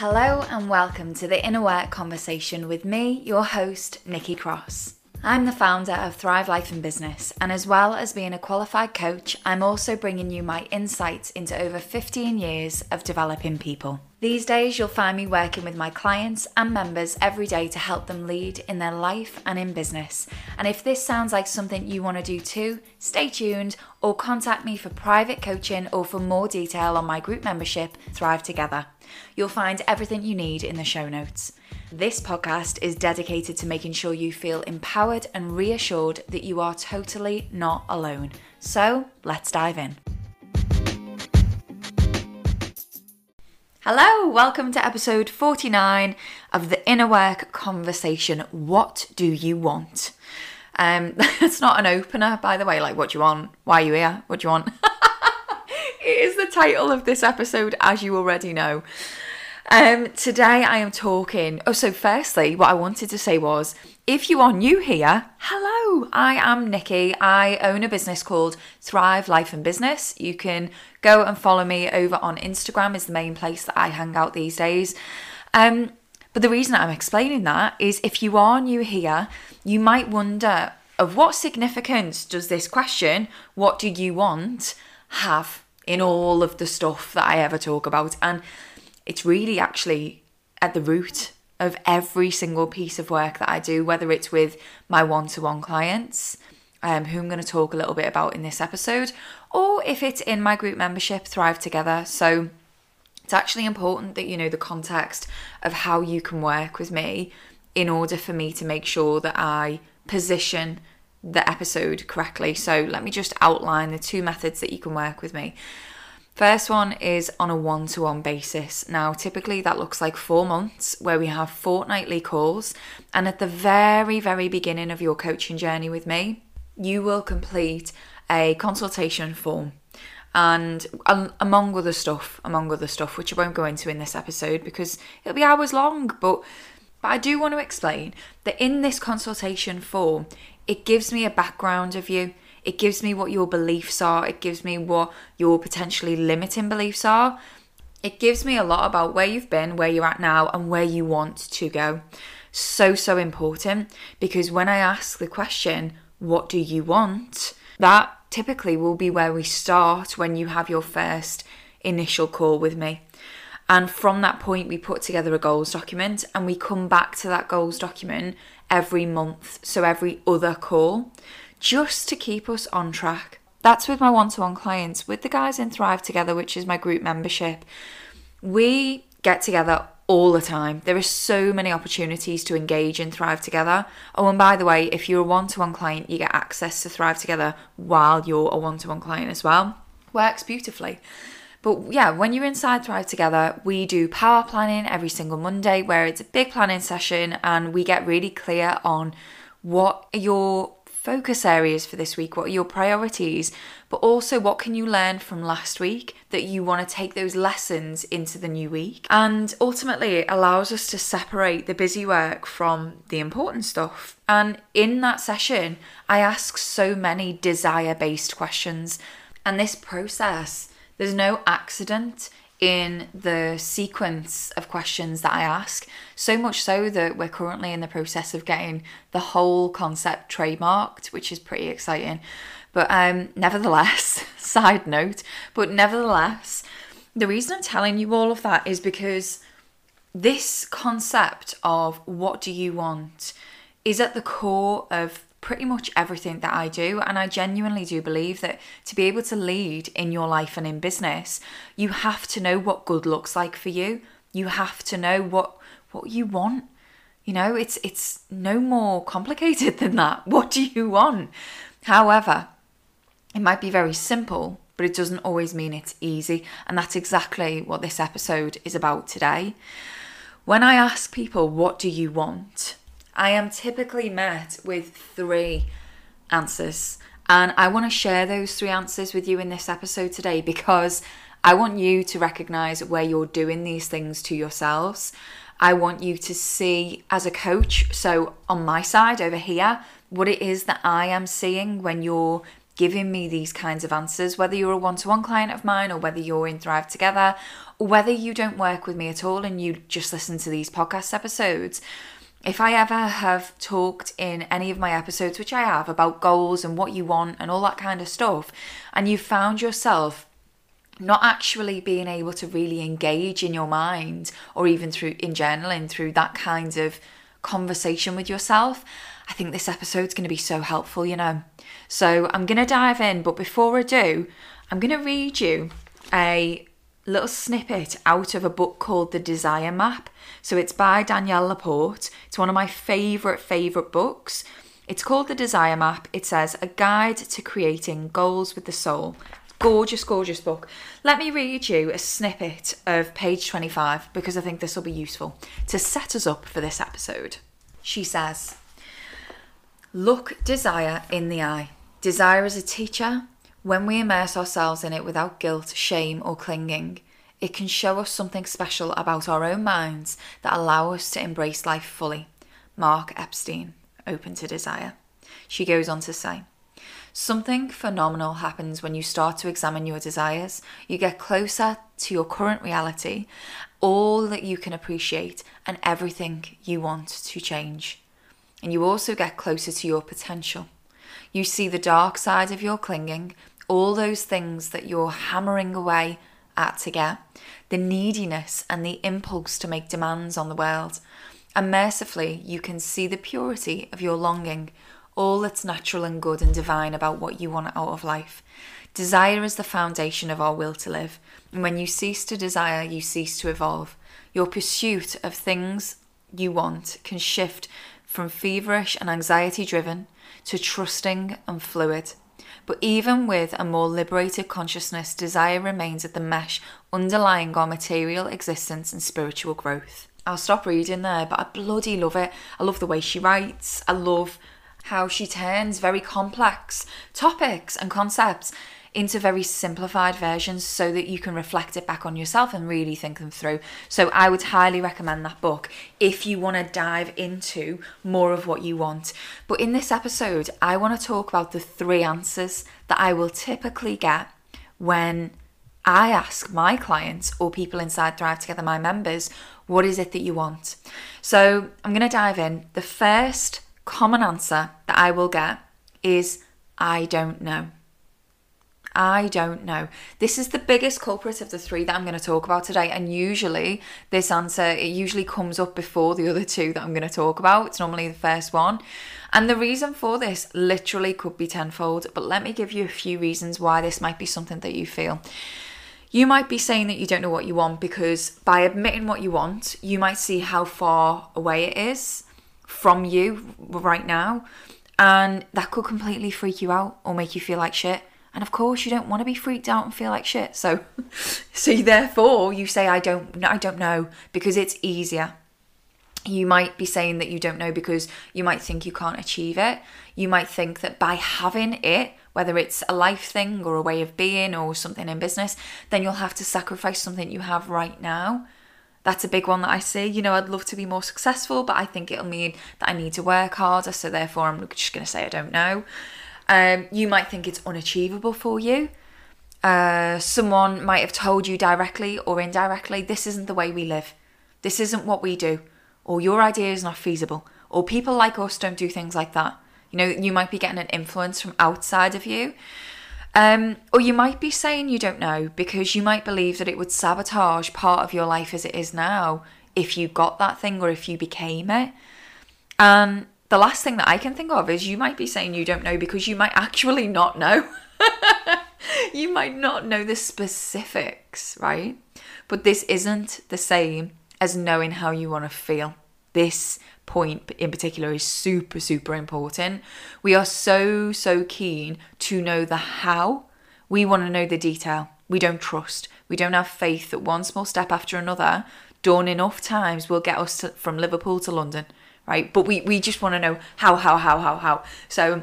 Hello and welcome to the Inner Work Conversation with me, your host, Nikki Cross. I'm the founder of Thrive Life and Business, and as well as being a qualified coach, I'm also bringing you my insights into over 15 years of developing people. These days, you'll find me working with my clients and members every day to help them lead in their life and in business. And if this sounds like something you want to do too, stay tuned or contact me for private coaching or for more detail on my group membership, Thrive Together. You'll find everything you need in the show notes. This podcast is dedicated to making sure you feel empowered and reassured that you are totally not alone. So let's dive in. Hello, welcome to episode 49 of the Inner Work Conversation. What do you want? Um, that's not an opener, by the way. Like, what do you want? Why are you here? What do you want? it is the title of this episode, as you already know. Um, today I am talking. Oh, so firstly, what I wanted to say was if you are new here, hello, I am Nikki. I own a business called Thrive Life and Business. You can go and follow me over on Instagram, is the main place that I hang out these days. Um, but the reason I'm explaining that is if you are new here, you might wonder of what significance does this question, what do you want, have in all of the stuff that I ever talk about? And it's really actually at the root of every single piece of work that I do, whether it's with my one to one clients, um, who I'm going to talk a little bit about in this episode, or if it's in my group membership, Thrive Together. So it's actually important that you know the context of how you can work with me in order for me to make sure that I position the episode correctly. So let me just outline the two methods that you can work with me. First one is on a one to one basis. Now, typically that looks like four months where we have fortnightly calls. And at the very, very beginning of your coaching journey with me, you will complete a consultation form. And um, among other stuff, among other stuff, which I won't go into in this episode because it'll be hours long, but but I do want to explain that in this consultation form, it gives me a background of you. It gives me what your beliefs are, it gives me what your potentially limiting beliefs are. It gives me a lot about where you've been, where you're at now, and where you want to go. So, so important because when I ask the question, What do you want? that typically will be where we start when you have your first initial call with me. And from that point, we put together a goals document and we come back to that goals document every month. So every other call just to keep us on track. That's with my one to one clients. With the guys in Thrive Together, which is my group membership, we get together all the time. There are so many opportunities to engage in Thrive Together. Oh, and by the way, if you're a one to one client, you get access to Thrive Together while you're a one to one client as well. Works beautifully. But yeah, when you're inside Thrive Together, we do power planning every single Monday where it's a big planning session and we get really clear on what your focus areas for this week? What are your priorities? But also, what can you learn from last week that you want to take those lessons into the new week? And ultimately, it allows us to separate the busy work from the important stuff. And in that session, I ask so many desire based questions. And this process, there's no accident in the sequence of questions that I ask, so much so that we're currently in the process of getting the whole concept trademarked, which is pretty exciting. But um, nevertheless, side note, but nevertheless, the reason I'm telling you all of that is because this concept of what do you want is at the core of pretty much everything that I do. And I genuinely do believe that to be able to lead in your life and in business, you have to know what good looks like for you. You have to know what what you want. You know, it's it's no more complicated than that. What do you want? However, it might be very simple, but it doesn't always mean it's easy. And that's exactly what this episode is about today. When I ask people, what do you want? I am typically met with three answers. And I want to share those three answers with you in this episode today because I want you to recognize where you're doing these things to yourselves. I want you to see as a coach, so on my side over here, what it is that I am seeing when you're giving me these kinds of answers, whether you're a one to one client of mine or whether you're in Thrive Together or whether you don't work with me at all and you just listen to these podcast episodes. If I ever have talked in any of my episodes, which I have, about goals and what you want and all that kind of stuff, and you found yourself not actually being able to really engage in your mind or even through in journaling through that kind of conversation with yourself, I think this episode's going to be so helpful, you know. So I'm going to dive in, but before I do, I'm going to read you a little snippet out of a book called The Desire Map. So it's by Danielle Laporte. It's one of my favourite, favourite books. It's called The Desire Map. It says, A Guide to Creating Goals with the Soul. Gorgeous, gorgeous book. Let me read you a snippet of page 25 because I think this will be useful to set us up for this episode. She says, Look desire in the eye. Desire is a teacher. When we immerse ourselves in it without guilt, shame, or clinging, it can show us something special about our own minds that allow us to embrace life fully. Mark Epstein, Open to Desire. She goes on to say, Something phenomenal happens when you start to examine your desires. You get closer to your current reality, all that you can appreciate, and everything you want to change. And you also get closer to your potential. You see the dark side of your clinging, all those things that you're hammering away at to get, the neediness and the impulse to make demands on the world. And mercifully, you can see the purity of your longing, all that's natural and good and divine about what you want out of life. Desire is the foundation of our will to live. And when you cease to desire, you cease to evolve. Your pursuit of things you want can shift from feverish and anxiety driven to trusting and fluid. But even with a more liberated consciousness, desire remains at the mesh underlying our material existence and spiritual growth. I'll stop reading there, but I bloody love it. I love the way she writes. I love how she turns very complex topics and concepts into very simplified versions so that you can reflect it back on yourself and really think them through. So I would highly recommend that book if you want to dive into more of what you want. But in this episode, I want to talk about the three answers that I will typically get when I ask my clients or people inside Thrive Together, my members, what is it that you want? So I'm going to dive in. The first common answer that I will get is I don't know. I don't know. This is the biggest culprit of the three that I'm going to talk about today. And usually, this answer, it usually comes up before the other two that I'm going to talk about. It's normally the first one. And the reason for this literally could be tenfold. But let me give you a few reasons why this might be something that you feel. You might be saying that you don't know what you want because by admitting what you want, you might see how far away it is from you right now. And that could completely freak you out or make you feel like shit. And of course, you don't want to be freaked out and feel like shit. So, so therefore, you say, "I don't, I don't know," because it's easier. You might be saying that you don't know because you might think you can't achieve it. You might think that by having it, whether it's a life thing or a way of being or something in business, then you'll have to sacrifice something you have right now. That's a big one that I see. You know, I'd love to be more successful, but I think it'll mean that I need to work harder. So therefore, I'm just going to say I don't know. Um, you might think it's unachievable for you. Uh, someone might have told you directly or indirectly, this isn't the way we live. This isn't what we do. Or your idea is not feasible. Or people like us don't do things like that. You know, you might be getting an influence from outside of you. Um, or you might be saying you don't know because you might believe that it would sabotage part of your life as it is now if you got that thing or if you became it. And the last thing that I can think of is you might be saying you don't know because you might actually not know. you might not know the specifics, right? But this isn't the same as knowing how you want to feel. This point in particular is super, super important. We are so, so keen to know the how. We want to know the detail. We don't trust. We don't have faith that one small step after another, done enough times, will get us to, from Liverpool to London right? But we, we just want to know how, how, how, how, how. So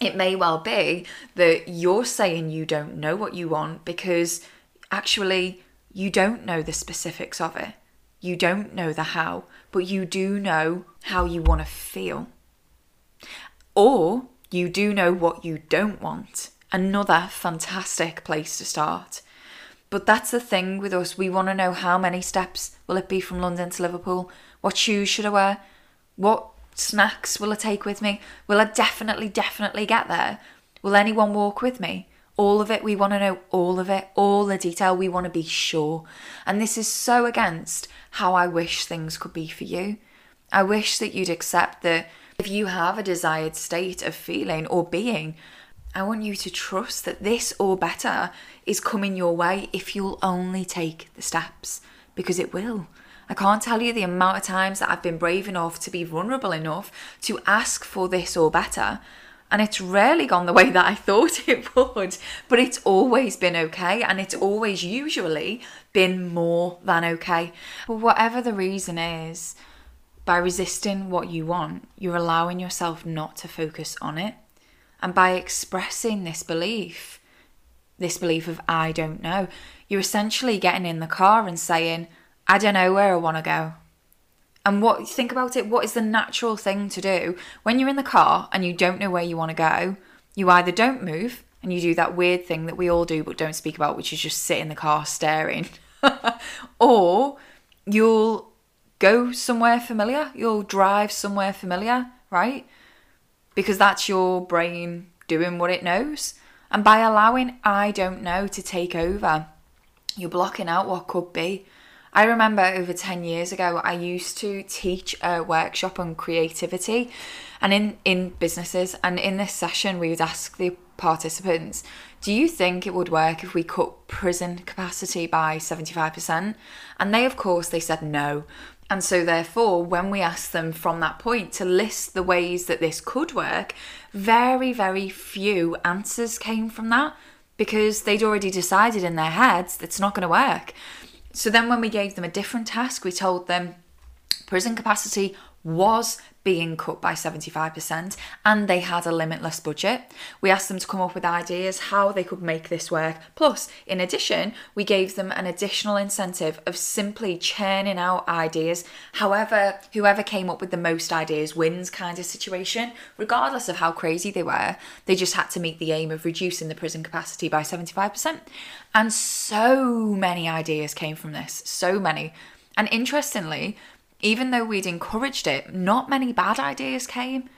it may well be that you're saying you don't know what you want because actually you don't know the specifics of it. You don't know the how, but you do know how you want to feel. Or you do know what you don't want Another fantastic place to start. But that's the thing with us. We want to know how many steps will it be from London to Liverpool? What shoes should I wear? What snacks will I take with me? Will I definitely, definitely get there? Will anyone walk with me? All of it, we want to know all of it, all the detail, we want to be sure. And this is so against how I wish things could be for you. I wish that you'd accept that if you have a desired state of feeling or being, I want you to trust that this or better is coming your way if you'll only take the steps, because it will. I can't tell you the amount of times that I've been brave enough to be vulnerable enough to ask for this or better. And it's rarely gone the way that I thought it would, but it's always been okay. And it's always usually been more than okay. But whatever the reason is, by resisting what you want, you're allowing yourself not to focus on it. And by expressing this belief, this belief of I don't know, you're essentially getting in the car and saying, I don't know where I want to go. And what think about it, what is the natural thing to do when you're in the car and you don't know where you want to go? You either don't move and you do that weird thing that we all do but don't speak about, which is just sit in the car staring. or you'll go somewhere familiar, you'll drive somewhere familiar, right? because that's your brain doing what it knows. And by allowing I don't know to take over, you're blocking out what could be. I remember over 10 years ago, I used to teach a workshop on creativity and in, in businesses. And in this session, we would ask the participants, Do you think it would work if we cut prison capacity by 75%? And they, of course, they said no. And so, therefore, when we asked them from that point to list the ways that this could work, very, very few answers came from that because they'd already decided in their heads that it's not going to work. So, then when we gave them a different task, we told them prison capacity was being cut by 75% and they had a limitless budget. We asked them to come up with ideas how they could make this work. Plus, in addition, we gave them an additional incentive of simply churning out ideas. However, whoever came up with the most ideas wins kind of situation, regardless of how crazy they were. They just had to meet the aim of reducing the prison capacity by 75%. And so many ideas came from this, so many. And interestingly, even though we'd encouraged it, not many bad ideas came.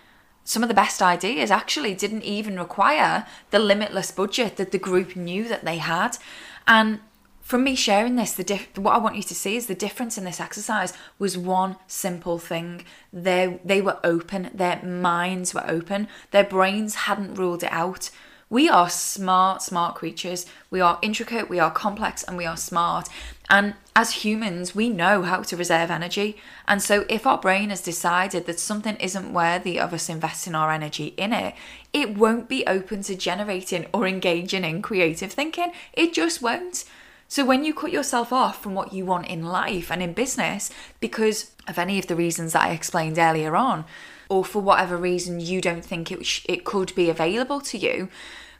Some of the best ideas actually didn't even require the limitless budget that the group knew that they had. And from me sharing this, the diff- what I want you to see is the difference in this exercise was one simple thing. They they were open, their minds were open, their brains hadn't ruled it out. We are smart, smart creatures. We are intricate, we are complex, and we are smart. And as humans, we know how to reserve energy. And so, if our brain has decided that something isn't worthy of us investing our energy in it, it won't be open to generating or engaging in creative thinking. It just won't. So, when you cut yourself off from what you want in life and in business because of any of the reasons that I explained earlier on, or for whatever reason you don't think it, sh- it could be available to you,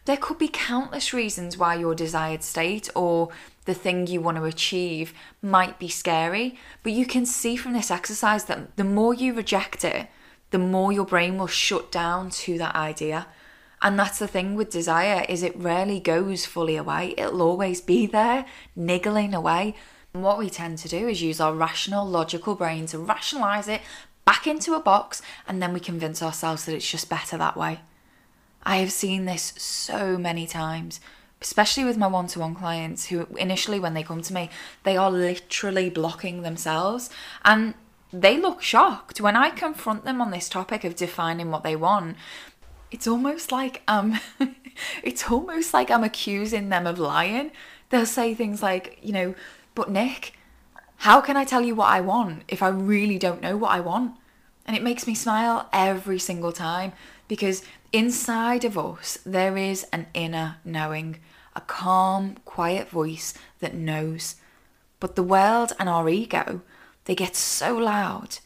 there could be countless reasons why your desired state or the thing you want to achieve might be scary. But you can see from this exercise that the more you reject it, the more your brain will shut down to that idea. And that's the thing with desire is it rarely goes fully away. It'll always be there, niggling away. And what we tend to do is use our rational, logical brain to rationalize it, back into a box, and then we convince ourselves that it's just better that way. I have seen this so many times, especially with my one to one clients who initially, when they come to me, they are literally blocking themselves and they look shocked when I confront them on this topic of defining what they want. It's almost like um it's almost like I'm accusing them of lying. They'll say things like, you know, but Nick, how can I tell you what I want if I really don't know what I want? And it makes me smile every single time because inside of us there is an inner knowing, a calm, quiet voice that knows. But the world and our ego, they get so loud,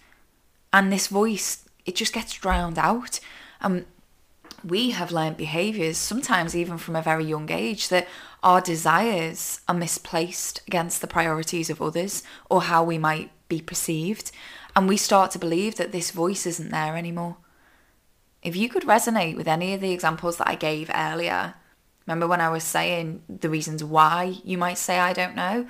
and this voice, it just gets drowned out. And we have learned behaviors, sometimes even from a very young age, that our desires are misplaced against the priorities of others or how we might be perceived. And we start to believe that this voice isn't there anymore. If you could resonate with any of the examples that I gave earlier, remember when I was saying the reasons why you might say, I don't know?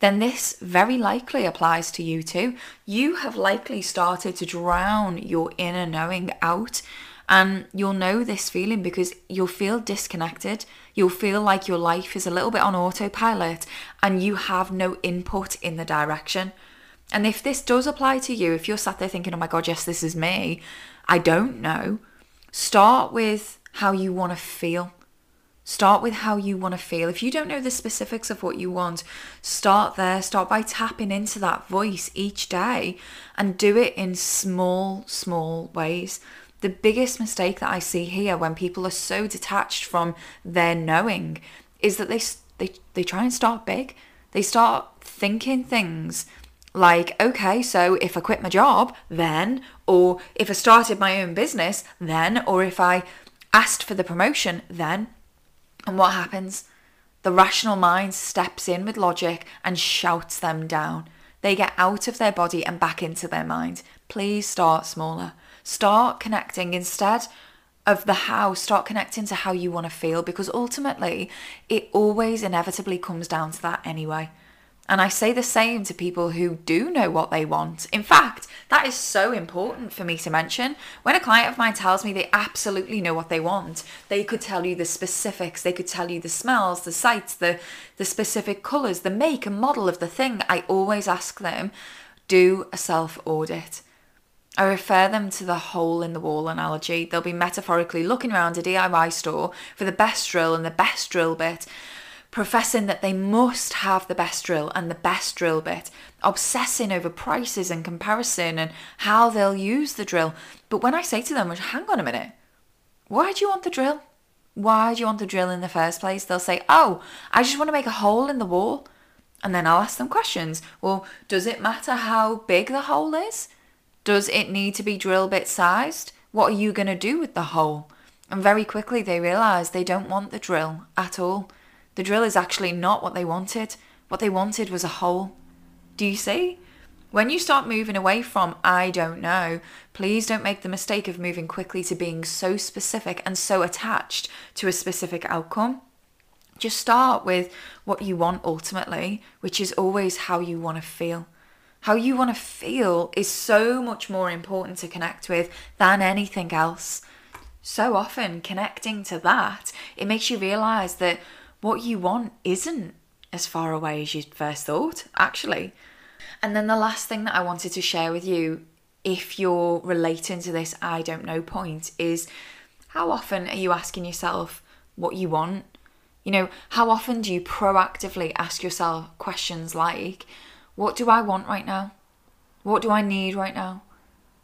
Then this very likely applies to you too. You have likely started to drown your inner knowing out. And you'll know this feeling because you'll feel disconnected. You'll feel like your life is a little bit on autopilot and you have no input in the direction. And if this does apply to you, if you're sat there thinking, oh my God, yes, this is me, I don't know, start with how you want to feel. Start with how you want to feel. If you don't know the specifics of what you want, start there. Start by tapping into that voice each day and do it in small, small ways. The biggest mistake that I see here when people are so detached from their knowing is that they they they try and start big. They start thinking things like, okay, so if I quit my job, then, or if I started my own business, then, or if I asked for the promotion, then, and what happens? The rational mind steps in with logic and shouts them down. They get out of their body and back into their mind. Please start smaller. Start connecting instead of the how, start connecting to how you want to feel because ultimately it always inevitably comes down to that anyway. And I say the same to people who do know what they want. In fact, that is so important for me to mention. When a client of mine tells me they absolutely know what they want, they could tell you the specifics, they could tell you the smells, the sights, the, the specific colours, the make and model of the thing. I always ask them, do a self audit. I refer them to the hole in the wall analogy. They'll be metaphorically looking around a DIY store for the best drill and the best drill bit professing that they must have the best drill and the best drill bit, obsessing over prices and comparison and how they'll use the drill. But when I say to them, hang on a minute, why do you want the drill? Why do you want the drill in the first place? They'll say, oh, I just want to make a hole in the wall. And then I'll ask them questions. Well, does it matter how big the hole is? Does it need to be drill bit sized? What are you going to do with the hole? And very quickly they realise they don't want the drill at all. The drill is actually not what they wanted. What they wanted was a hole. Do you see? When you start moving away from I don't know, please don't make the mistake of moving quickly to being so specific and so attached to a specific outcome. Just start with what you want ultimately, which is always how you want to feel. How you want to feel is so much more important to connect with than anything else. So often, connecting to that, it makes you realize that what you want isn't as far away as you first thought, actually. And then the last thing that I wanted to share with you, if you're relating to this I don't know point, is how often are you asking yourself what you want? You know, how often do you proactively ask yourself questions like, What do I want right now? What do I need right now?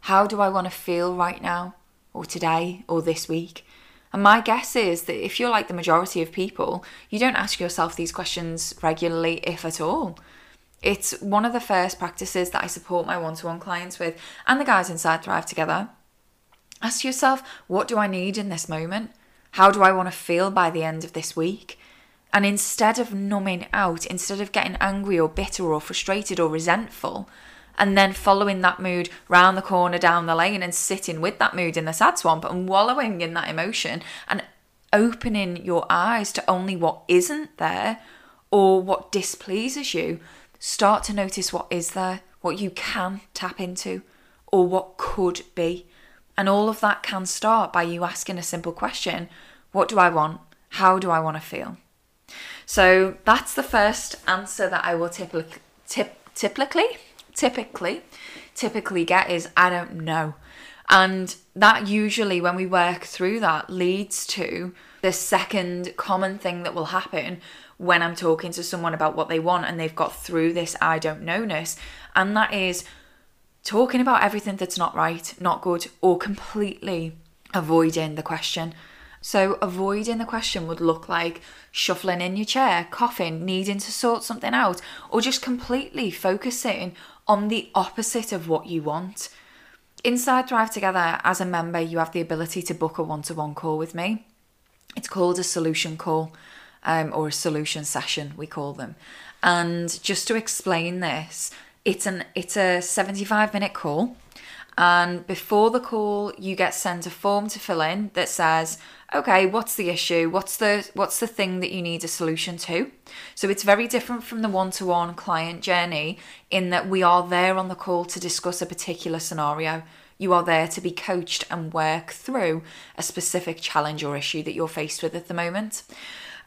How do I want to feel right now, or today, or this week? And my guess is that if you're like the majority of people, you don't ask yourself these questions regularly, if at all. It's one of the first practices that I support my one to one clients with and the guys inside Thrive Together. Ask yourself, what do I need in this moment? How do I want to feel by the end of this week? And instead of numbing out, instead of getting angry or bitter or frustrated or resentful, and then following that mood round the corner down the lane and sitting with that mood in the sad swamp and wallowing in that emotion and opening your eyes to only what isn't there or what displeases you start to notice what is there what you can tap into or what could be. And all of that can start by you asking a simple question what do i want? How do i want to feel so that's the first answer that i will typically tip, typically typically typically get is I don't know. And that usually, when we work through that, leads to the second common thing that will happen when I'm talking to someone about what they want and they've got through this I don't knownness. And that is talking about everything that's not right, not good, or completely avoiding the question. So, avoiding the question would look like shuffling in your chair, coughing, needing to sort something out, or just completely focusing on the opposite of what you want. Inside Thrive Together, as a member, you have the ability to book a one to one call with me. It's called a solution call um, or a solution session, we call them. And just to explain this, it's an it's a 75 minute call And before the call, you get sent a form to fill in that says, okay, what's the issue? What's the what's the thing that you need a solution to? So it's very different from the one-to-one client journey in that we are there on the call to discuss a particular scenario. You are there to be coached and work through a specific challenge or issue that you're faced with at the moment.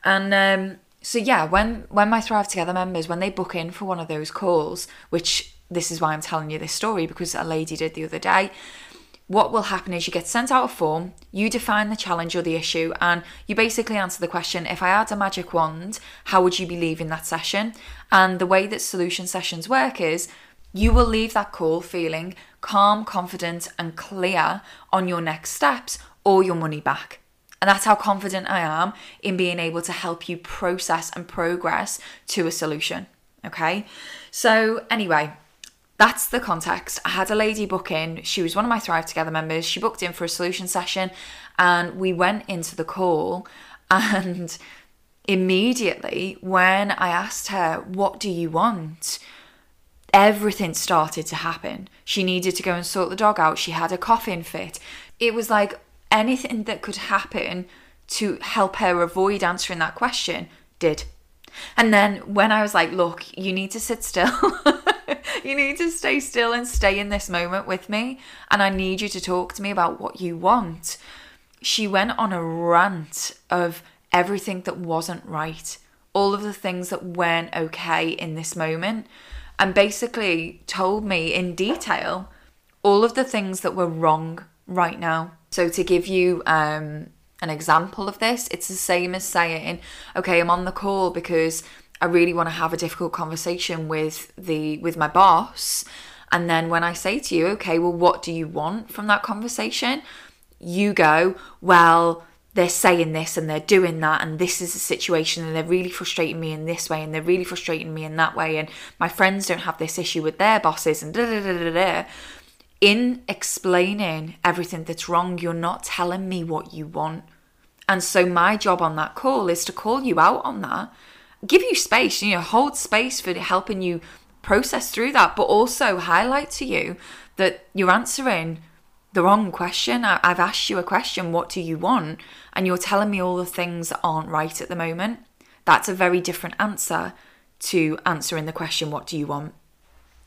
And um, so yeah, when when my Thrive Together members when they book in for one of those calls, which this is why I'm telling you this story because a lady did the other day. What will happen is you get sent out a form, you define the challenge or the issue, and you basically answer the question if I had a magic wand, how would you be leaving that session? And the way that solution sessions work is you will leave that call feeling calm, confident, and clear on your next steps or your money back. And that's how confident I am in being able to help you process and progress to a solution. Okay. So, anyway, that's the context. I had a lady book in. She was one of my Thrive Together members. She booked in for a solution session and we went into the call. And immediately, when I asked her, What do you want? everything started to happen. She needed to go and sort the dog out. She had a coughing fit. It was like anything that could happen to help her avoid answering that question did. And then when I was like, look, you need to sit still. you need to stay still and stay in this moment with me. And I need you to talk to me about what you want. She went on a rant of everything that wasn't right, all of the things that weren't okay in this moment, and basically told me in detail all of the things that were wrong right now. So, to give you um, an example of this, it's the same as saying, okay, I'm on the call because I really want to have a difficult conversation with the with my boss. And then when I say to you, okay, well, what do you want from that conversation? You go, well, they're saying this and they're doing that, and this is the situation, and they're really frustrating me in this way, and they're really frustrating me in that way, and my friends don't have this issue with their bosses, and da da da da da in explaining everything that's wrong, you're not telling me what you want. And so my job on that call is to call you out on that, give you space, you know, hold space for helping you process through that, but also highlight to you that you're answering the wrong question. I, have asked you a question, what do you want? And you're telling me all the things that aren't right at the moment. That's a very different answer to answering the question, what do you want?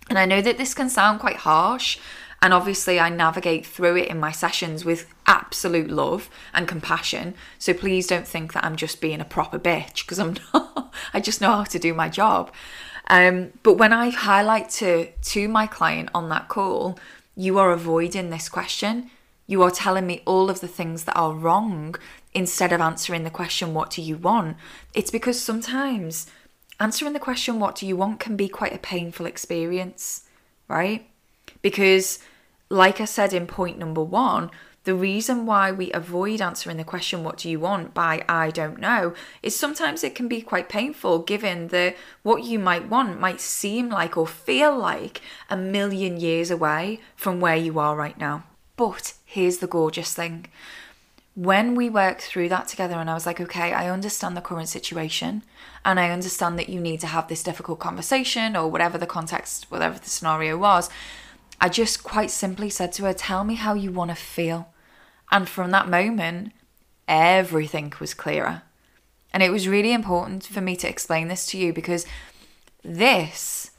And I know that this can sound quite harsh and obviously, I navigate through it in my sessions with absolute love and compassion. So please don't think that I'm just being a proper bitch because I'm not. I just know how to do my job. Um, but when I highlight to to my client on that call, you are avoiding this question. You are telling me all of the things that are wrong instead of answering the question, What do you want? It's because sometimes answering the question, What do you want, can be quite a painful experience, right? Because like I said in point number one, the reason why we avoid answering the question, What do you want? by I don't know, is sometimes it can be quite painful given that what you might want might seem like or feel like a million years away from where you are right now. But here's the gorgeous thing. When we worked through that together, and I was like, okay, I understand the current situation, and I understand that you need to have this difficult conversation, or whatever the context, whatever the scenario was. I just quite simply said to her, Tell me how you want to feel. And from that moment, everything was clearer. And it was really important for me to explain this to you because this,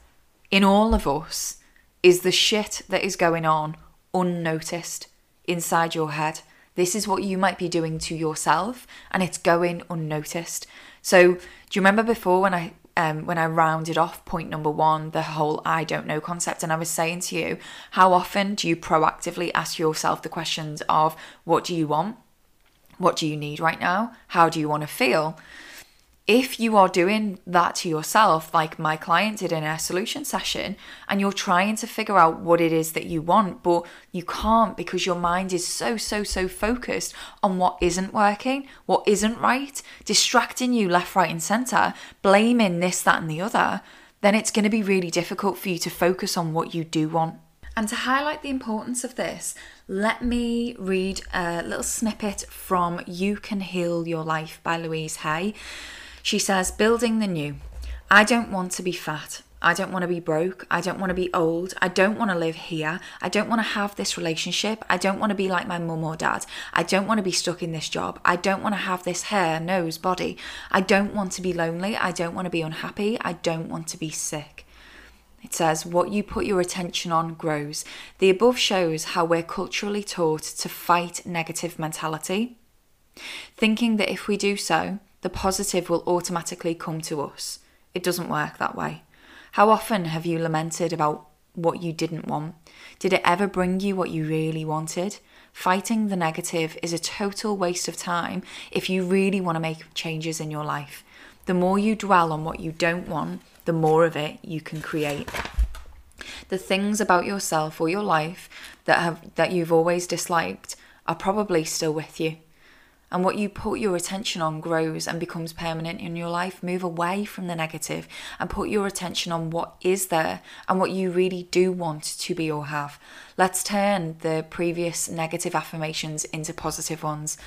in all of us, is the shit that is going on unnoticed inside your head. This is what you might be doing to yourself, and it's going unnoticed. So, do you remember before when I um, when I rounded off point number one, the whole I don't know concept, and I was saying to you, how often do you proactively ask yourself the questions of what do you want? What do you need right now? How do you want to feel? If you are doing that to yourself, like my client did in our solution session, and you're trying to figure out what it is that you want, but you can't because your mind is so, so, so focused on what isn't working, what isn't right, distracting you left, right, and center, blaming this, that, and the other, then it's going to be really difficult for you to focus on what you do want. And to highlight the importance of this, let me read a little snippet from You Can Heal Your Life by Louise Hay. She says, building the new. I don't want to be fat. I don't want to be broke. I don't want to be old. I don't want to live here. I don't want to have this relationship. I don't want to be like my mum or dad. I don't want to be stuck in this job. I don't want to have this hair, nose, body. I don't want to be lonely. I don't want to be unhappy. I don't want to be sick. It says, What you put your attention on grows. The above shows how we're culturally taught to fight negative mentality, thinking that if we do so, the positive will automatically come to us. It doesn't work that way. How often have you lamented about what you didn't want? Did it ever bring you what you really wanted? Fighting the negative is a total waste of time if you really want to make changes in your life. The more you dwell on what you don't want, the more of it you can create. The things about yourself or your life that have that you've always disliked are probably still with you and what you put your attention on grows and becomes permanent in your life. Move away from the negative and put your attention on what is there and what you really do want to be or have. Let's turn the previous negative affirmations into positive ones.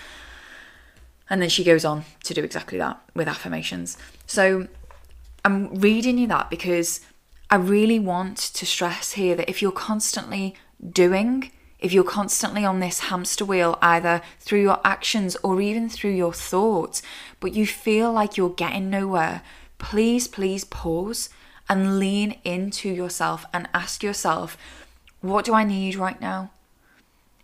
And then she goes on to do exactly that with affirmations. So I'm reading you that because I really want to stress here that if you're constantly doing, if you're constantly on this hamster wheel, either through your actions or even through your thoughts, but you feel like you're getting nowhere, please, please pause and lean into yourself and ask yourself, what do I need right now?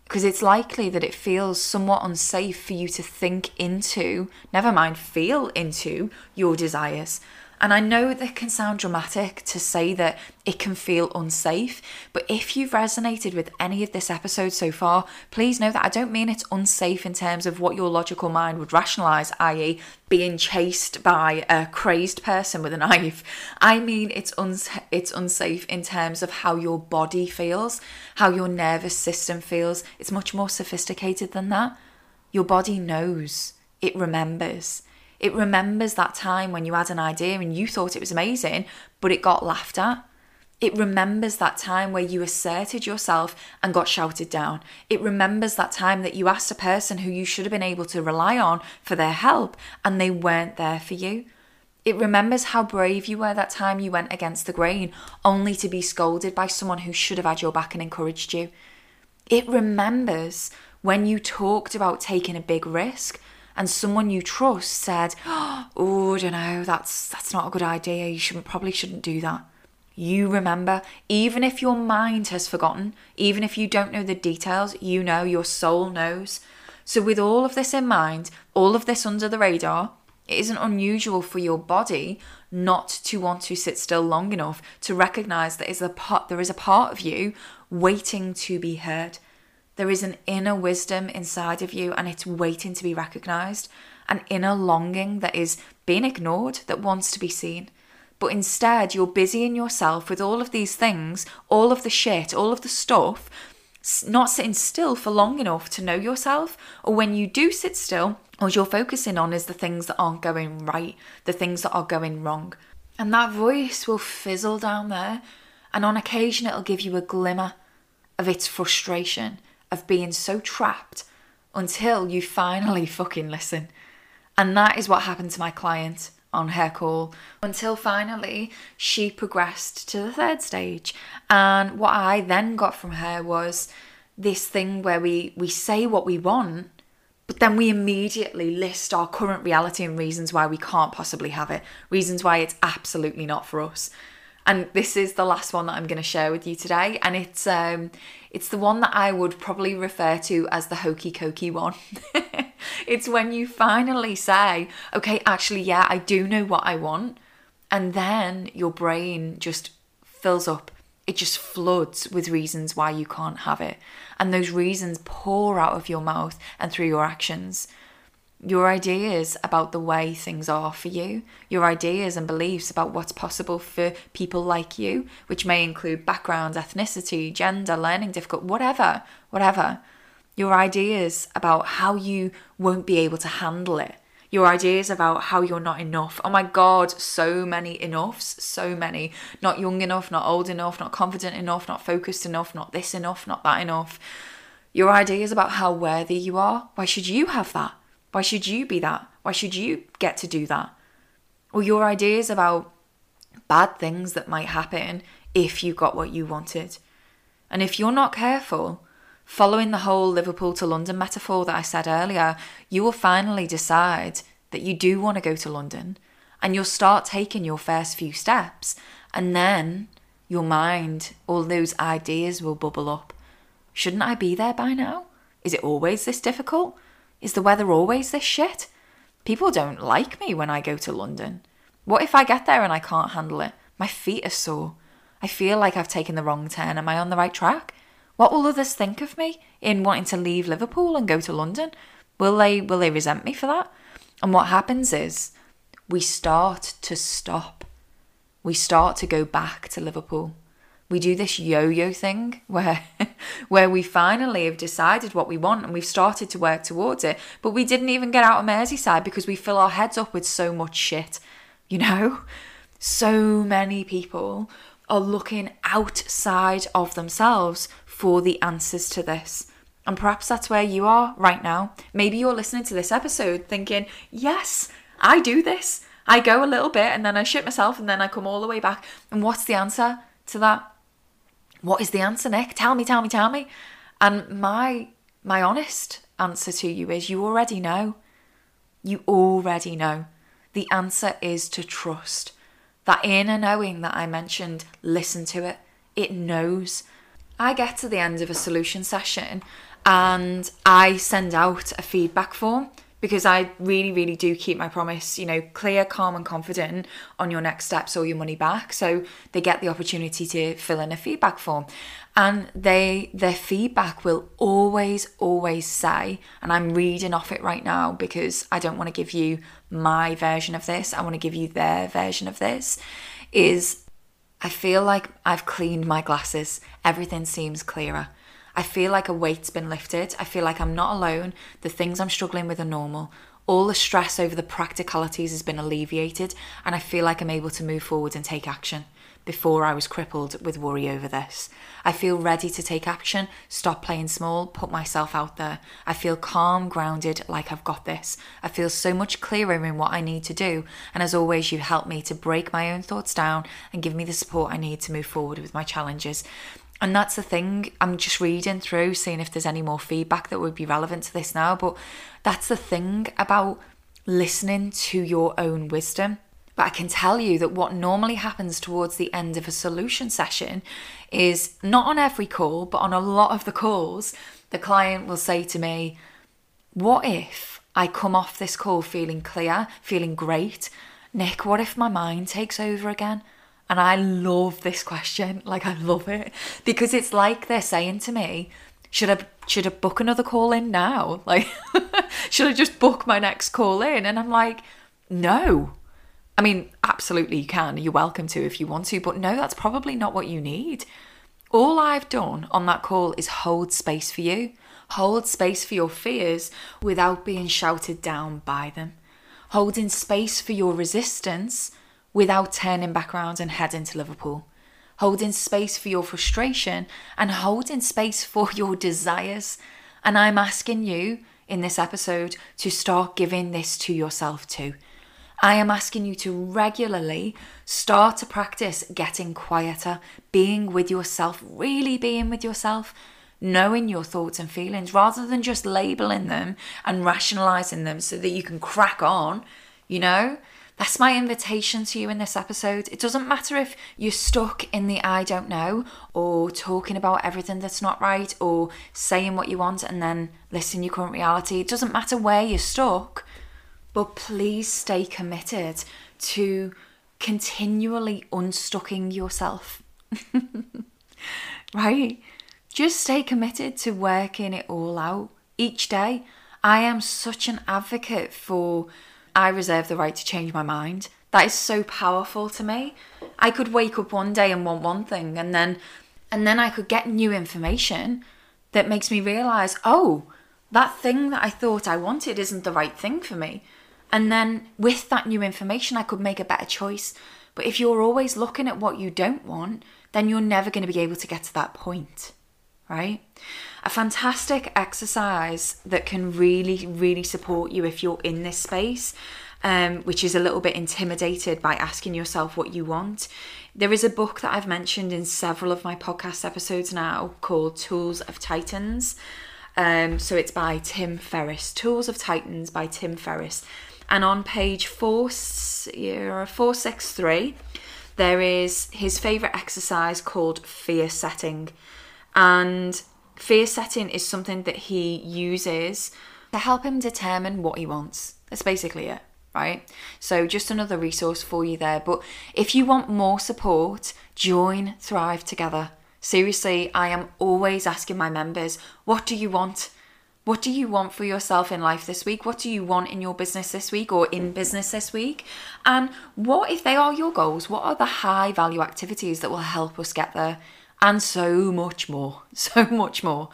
Because it's likely that it feels somewhat unsafe for you to think into, never mind feel into, your desires. And I know that can sound dramatic to say that it can feel unsafe, but if you've resonated with any of this episode so far, please know that I don't mean it's unsafe in terms of what your logical mind would rationalize, i.e., being chased by a crazed person with a knife. I mean it's uns- it's unsafe in terms of how your body feels, how your nervous system feels. It's much more sophisticated than that. Your body knows, it remembers. It remembers that time when you had an idea and you thought it was amazing, but it got laughed at. It remembers that time where you asserted yourself and got shouted down. It remembers that time that you asked a person who you should have been able to rely on for their help and they weren't there for you. It remembers how brave you were that time you went against the grain, only to be scolded by someone who should have had your back and encouraged you. It remembers when you talked about taking a big risk and someone you trust said, "Oh, I don't know, that's that's not a good idea. You shouldn't probably shouldn't do that." You remember, even if your mind has forgotten, even if you don't know the details, you know, your soul knows. So, with all of this in mind, all of this under the radar, it isn't unusual for your body not to want to sit still long enough to recognize that is a part, there is a part of you waiting to be heard. There is an inner wisdom inside of you and it's waiting to be recognized, an inner longing that is being ignored, that wants to be seen. But instead, you're busying yourself with all of these things, all of the shit, all of the stuff, not sitting still for long enough to know yourself. Or when you do sit still, all you're focusing on is the things that aren't going right, the things that are going wrong. And that voice will fizzle down there, and on occasion, it'll give you a glimmer of its frustration of being so trapped until you finally fucking listen. And that is what happened to my client on her call until finally she progressed to the third stage. And what I then got from her was this thing where we, we say what we want, but then we immediately list our current reality and reasons why we can't possibly have it, reasons why it's absolutely not for us. And this is the last one that I'm going to share with you today, and it's um, it's the one that I would probably refer to as the hokey cokey one. it's when you finally say, okay, actually, yeah, I do know what I want. And then your brain just fills up. It just floods with reasons why you can't have it. And those reasons pour out of your mouth and through your actions your ideas about the way things are for you, your ideas and beliefs about what's possible for people like you, which may include background, ethnicity, gender, learning difficult, whatever, whatever. Your ideas about how you won't be able to handle it. Your ideas about how you're not enough. Oh my God, so many enoughs, so many. Not young enough, not old enough, not confident enough, not focused enough, not this enough, not that enough. Your ideas about how worthy you are. Why should you have that? Why should you be that? Why should you get to do that? Or your ideas about bad things that might happen if you got what you wanted. And if you're not careful, following the whole Liverpool to London metaphor that I said earlier, you will finally decide that you do want to go to London and you'll start taking your first few steps. And then your mind, all those ideas will bubble up. Shouldn't I be there by now? Is it always this difficult? Is the weather always this shit? People don't like me when I go to London. What if I get there and I can't handle it? My feet are sore. I feel like I've taken the wrong turn. Am I on the right track? What will others think of me in wanting to leave Liverpool and go to London? Will they will they resent me for that? And what happens is we start to stop. We start to go back to Liverpool. We do this yo-yo thing where where we finally have decided what we want and we've started to work towards it, but we didn't even get out of Merseyside because we fill our heads up with so much shit. You know? So many people are looking outside of themselves for the answers to this. And perhaps that's where you are right now. Maybe you're listening to this episode thinking, yes, I do this. I go a little bit and then I shit myself and then I come all the way back. And what's the answer to that? What is the answer, Nick? Tell me, tell me, tell me. And my my honest answer to you is you already know. You already know. The answer is to trust. That inner knowing that I mentioned, listen to it. It knows. I get to the end of a solution session and I send out a feedback form because I really, really do keep my promise, you know, clear, calm, and confident on your next steps or your money back. So they get the opportunity to fill in a feedback form. And they their feedback will always, always say, and I'm reading off it right now because I don't want to give you my version of this, I want to give you their version of this, is I feel like I've cleaned my glasses. Everything seems clearer. I feel like a weight's been lifted. I feel like I'm not alone. The things I'm struggling with are normal. All the stress over the practicalities has been alleviated, and I feel like I'm able to move forward and take action. Before I was crippled with worry over this. I feel ready to take action, stop playing small, put myself out there. I feel calm, grounded, like I've got this. I feel so much clearer in what I need to do, and as always, you help me to break my own thoughts down and give me the support I need to move forward with my challenges. And that's the thing. I'm just reading through, seeing if there's any more feedback that would be relevant to this now. But that's the thing about listening to your own wisdom. But I can tell you that what normally happens towards the end of a solution session is not on every call, but on a lot of the calls, the client will say to me, What if I come off this call feeling clear, feeling great? Nick, what if my mind takes over again? And I love this question. Like I love it because it's like they're saying to me, should I should I book another call in now? Like should I just book my next call in? And I'm like, no. I mean, absolutely you can. You're welcome to if you want to, but no, that's probably not what you need. All I've done on that call is hold space for you. Hold space for your fears without being shouted down by them. Holding space for your resistance without turning back around and heading to Liverpool. Holding space for your frustration and holding space for your desires. And I'm asking you in this episode to start giving this to yourself too. I am asking you to regularly start to practice getting quieter, being with yourself, really being with yourself, knowing your thoughts and feelings rather than just labeling them and rationalizing them so that you can crack on, you know? That's my invitation to you in this episode. It doesn't matter if you're stuck in the I don't know or talking about everything that's not right or saying what you want and then listing your current reality. It doesn't matter where you're stuck, but please stay committed to continually unstucking yourself. right? Just stay committed to working it all out each day. I am such an advocate for I reserve the right to change my mind. That is so powerful to me. I could wake up one day and want one thing and then and then I could get new information that makes me realize, "Oh, that thing that I thought I wanted isn't the right thing for me." And then with that new information, I could make a better choice. But if you're always looking at what you don't want, then you're never going to be able to get to that point, right? A fantastic exercise that can really, really support you if you're in this space um, which is a little bit intimidated by asking yourself what you want, there is a book that I've mentioned in several of my podcast episodes now called Tools of Titans. Um, so it's by Tim Ferriss, Tools of Titans by Tim Ferriss. And on page four, yeah, 463, there is his favourite exercise called fear setting. And fear setting is something that he uses to help him determine what he wants. That's basically it, right? So, just another resource for you there. But if you want more support, join Thrive Together. Seriously, I am always asking my members, what do you want? What do you want for yourself in life this week? What do you want in your business this week or in business this week? And what, if they are your goals, what are the high value activities that will help us get there? And so much more, so much more.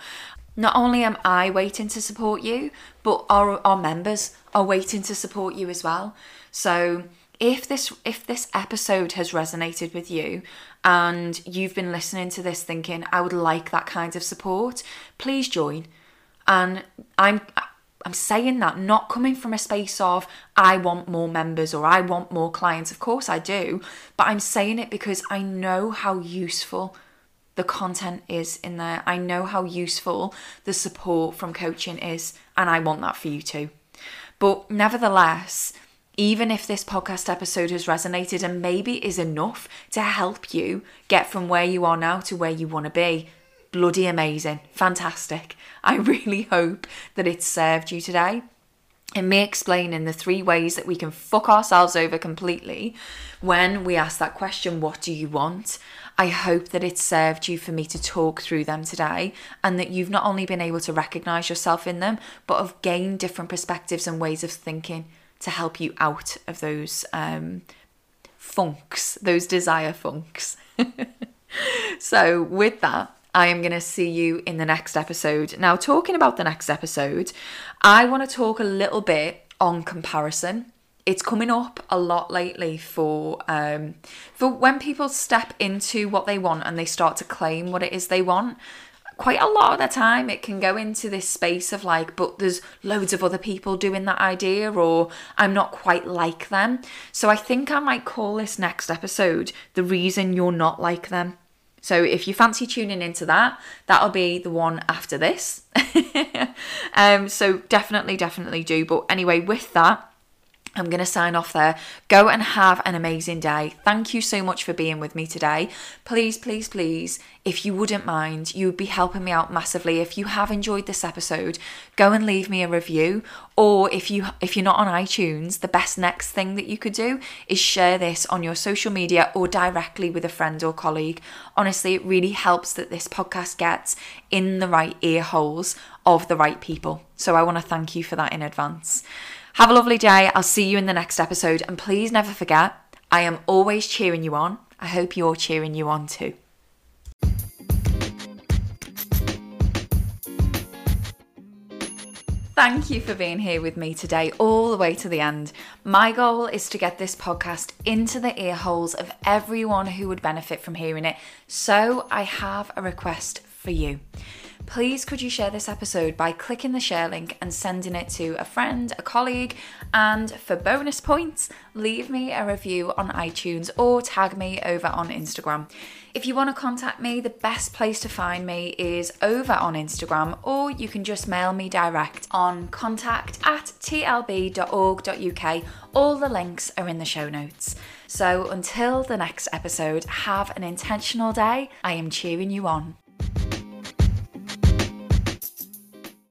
Not only am I waiting to support you, but our, our members are waiting to support you as well. So if this if this episode has resonated with you and you've been listening to this thinking I would like that kind of support, please join. And I'm I'm saying that not coming from a space of I want more members or I want more clients. Of course I do, but I'm saying it because I know how useful the content is in there. I know how useful the support from coaching is, and I want that for you too. But nevertheless, even if this podcast episode has resonated and maybe is enough to help you get from where you are now to where you want to be, bloody amazing, fantastic. I really hope that it's served you today. And explain in the three ways that we can fuck ourselves over completely when we ask that question, What do you want? I hope that it served you for me to talk through them today and that you've not only been able to recognize yourself in them, but have gained different perspectives and ways of thinking to help you out of those um, funks, those desire funks. so, with that, I am going to see you in the next episode. Now, talking about the next episode, I want to talk a little bit on comparison it's coming up a lot lately for um, for when people step into what they want and they start to claim what it is they want. Quite a lot of the time, it can go into this space of like, but there's loads of other people doing that idea, or I'm not quite like them. So I think I might call this next episode the reason you're not like them. So if you fancy tuning into that, that'll be the one after this. um, so definitely, definitely do. But anyway, with that, I'm going to sign off there. Go and have an amazing day. Thank you so much for being with me today. Please, please, please, if you wouldn't mind, you would be helping me out massively. If you have enjoyed this episode, go and leave me a review. Or if you if you're not on iTunes, the best next thing that you could do is share this on your social media or directly with a friend or colleague. Honestly, it really helps that this podcast gets in the right ear holes of the right people. So I want to thank you for that in advance. Have a lovely day. I'll see you in the next episode. And please never forget, I am always cheering you on. I hope you're cheering you on too. Thank you for being here with me today, all the way to the end. My goal is to get this podcast into the ear holes of everyone who would benefit from hearing it. So I have a request for you please could you share this episode by clicking the share link and sending it to a friend, a colleague, and for bonus points, leave me a review on iTunes or tag me over on Instagram. If you want to contact me, the best place to find me is over on Instagram, or you can just mail me direct on contact at tlb.org.uk. All the links are in the show notes. So until the next episode, have an intentional day. I am cheering you on.